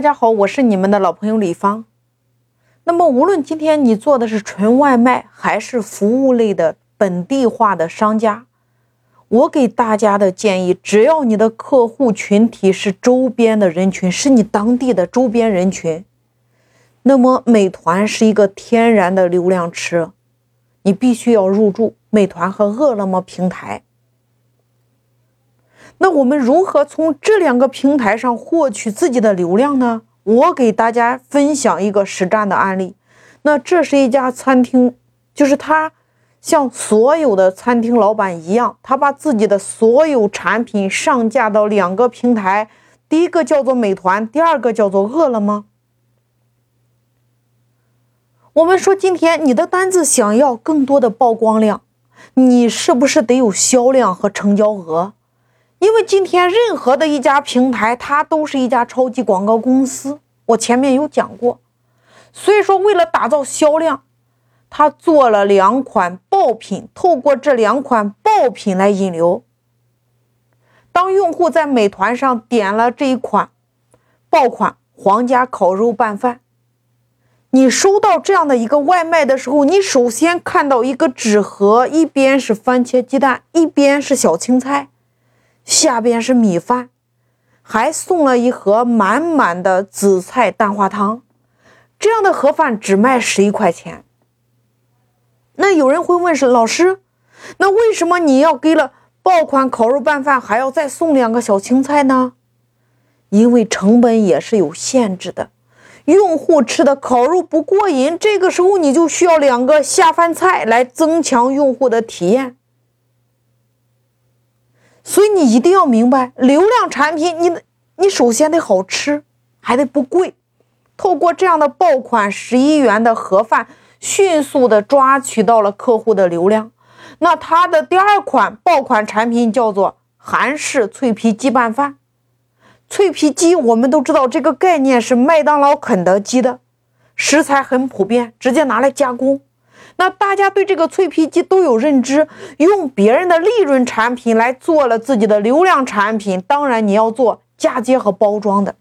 大家好，我是你们的老朋友李芳。那么，无论今天你做的是纯外卖还是服务类的本地化的商家，我给大家的建议，只要你的客户群体是周边的人群，是你当地的周边人群，那么美团是一个天然的流量池，你必须要入驻美团和饿了么平台。那我们如何从这两个平台上获取自己的流量呢？我给大家分享一个实战的案例。那这是一家餐厅，就是他像所有的餐厅老板一样，他把自己的所有产品上架到两个平台，第一个叫做美团，第二个叫做饿了么。我们说，今天你的单子想要更多的曝光量，你是不是得有销量和成交额？因为今天任何的一家平台，它都是一家超级广告公司。我前面有讲过，所以说为了打造销量，他做了两款爆品，透过这两款爆品来引流。当用户在美团上点了这一款爆款皇家烤肉拌饭，你收到这样的一个外卖的时候，你首先看到一个纸盒，一边是番茄鸡蛋，一边是小青菜。下边是米饭，还送了一盒满满的紫菜蛋花汤，这样的盒饭只卖十一块钱。那有人会问是老师，那为什么你要给了爆款烤肉拌饭还要再送两个小青菜呢？因为成本也是有限制的，用户吃的烤肉不过瘾，这个时候你就需要两个下饭菜来增强用户的体验。所以你一定要明白，流量产品，你你首先得好吃，还得不贵。透过这样的爆款十一元的盒饭，迅速的抓取到了客户的流量。那它的第二款爆款产品叫做韩式脆皮鸡拌饭。脆皮鸡我们都知道，这个概念是麦当劳、肯德基的，食材很普遍，直接拿来加工。那大家对这个脆皮鸡都有认知，用别人的利润产品来做了自己的流量产品，当然你要做嫁接和包装的，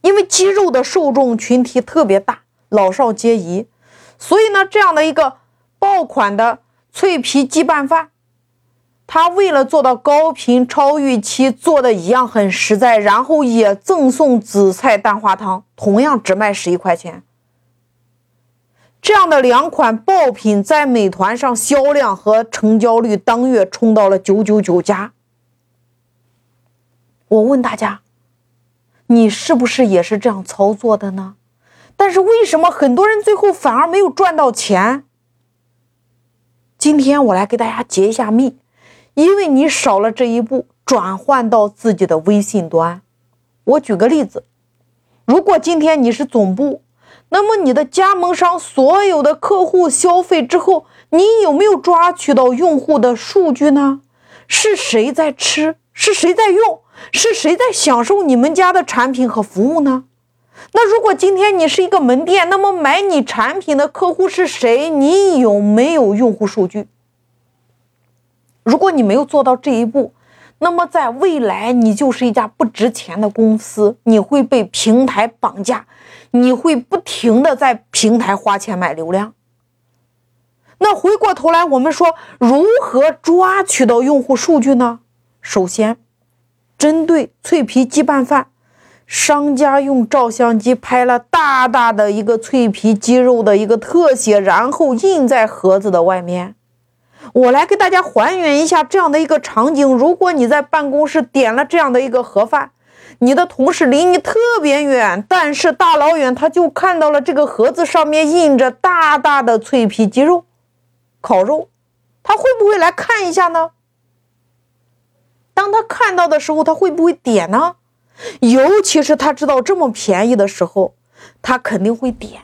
因为鸡肉的受众群体特别大，老少皆宜，所以呢，这样的一个爆款的脆皮鸡拌饭，它为了做到高频超预期，做的一样很实在，然后也赠送紫菜蛋花汤，同样只卖十一块钱。这样的两款爆品在美团上销量和成交率当月冲到了九九九加。我问大家，你是不是也是这样操作的呢？但是为什么很多人最后反而没有赚到钱？今天我来给大家解一下密，因为你少了这一步，转换到自己的微信端。我举个例子，如果今天你是总部。那么你的加盟商所有的客户消费之后，你有没有抓取到用户的数据呢？是谁在吃？是谁在用？是谁在享受你们家的产品和服务呢？那如果今天你是一个门店，那么买你产品的客户是谁？你有没有用户数据？如果你没有做到这一步，那么在未来你就是一家不值钱的公司，你会被平台绑架。你会不停的在平台花钱买流量。那回过头来，我们说如何抓取到用户数据呢？首先，针对脆皮鸡拌饭，商家用照相机拍了大大的一个脆皮鸡肉的一个特写，然后印在盒子的外面。我来给大家还原一下这样的一个场景：如果你在办公室点了这样的一个盒饭。你的同事离你特别远，但是大老远他就看到了这个盒子上面印着大大的脆皮鸡肉、烤肉，他会不会来看一下呢？当他看到的时候，他会不会点呢？尤其是他知道这么便宜的时候，他肯定会点。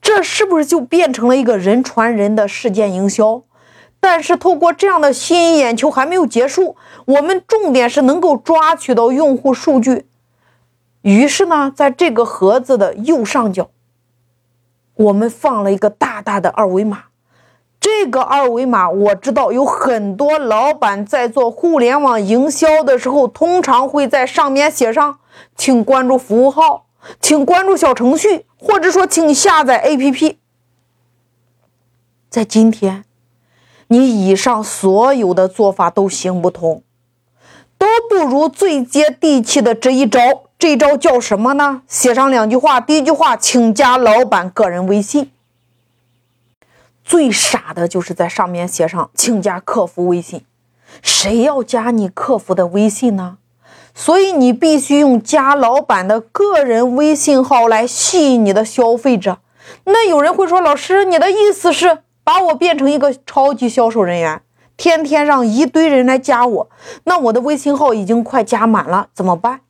这是不是就变成了一个人传人的事件营销？但是，透过这样的吸引眼球还没有结束，我们重点是能够抓取到用户数据。于是呢，在这个盒子的右上角，我们放了一个大大的二维码。这个二维码我知道有很多老板在做互联网营销的时候，通常会在上面写上“请关注服务号”“请关注小程序”或者说“请下载 APP”。在今天，你以上所有的做法都行不通，都不如最接地气的这一招。这一招叫什么呢？写上两句话。第一句话，请加老板个人微信。最傻的就是在上面写上“请加客服微信”，谁要加你客服的微信呢？所以你必须用加老板的个人微信号来吸引你的消费者。那有人会说：“老师，你的意思是？”把我变成一个超级销售人员，天天让一堆人来加我，那我的微信号已经快加满了，怎么办？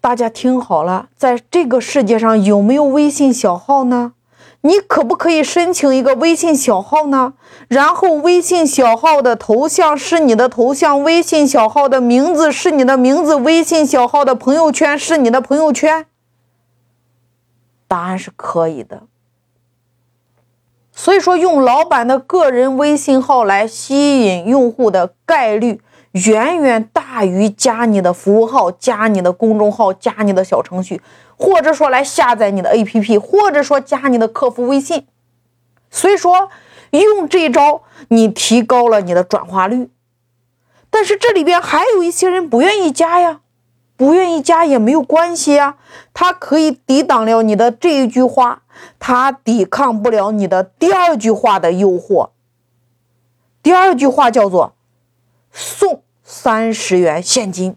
大家听好了，在这个世界上有没有微信小号呢？你可不可以申请一个微信小号呢？然后微信小号的头像是你的头像，微信小号的名字是你的名字，微信小号的朋友圈是你的朋友圈？答案是可以的。所以说，用老板的个人微信号来吸引用户的概率，远远大于加你的服务号、加你的公众号、加你的小程序，或者说来下载你的 APP，或者说加你的客服微信。所以说，用这招，你提高了你的转化率。但是这里边还有一些人不愿意加呀。不愿意加也没有关系呀，他可以抵挡了你的这一句话，他抵抗不了你的第二句话的诱惑。第二句话叫做送三十元现金。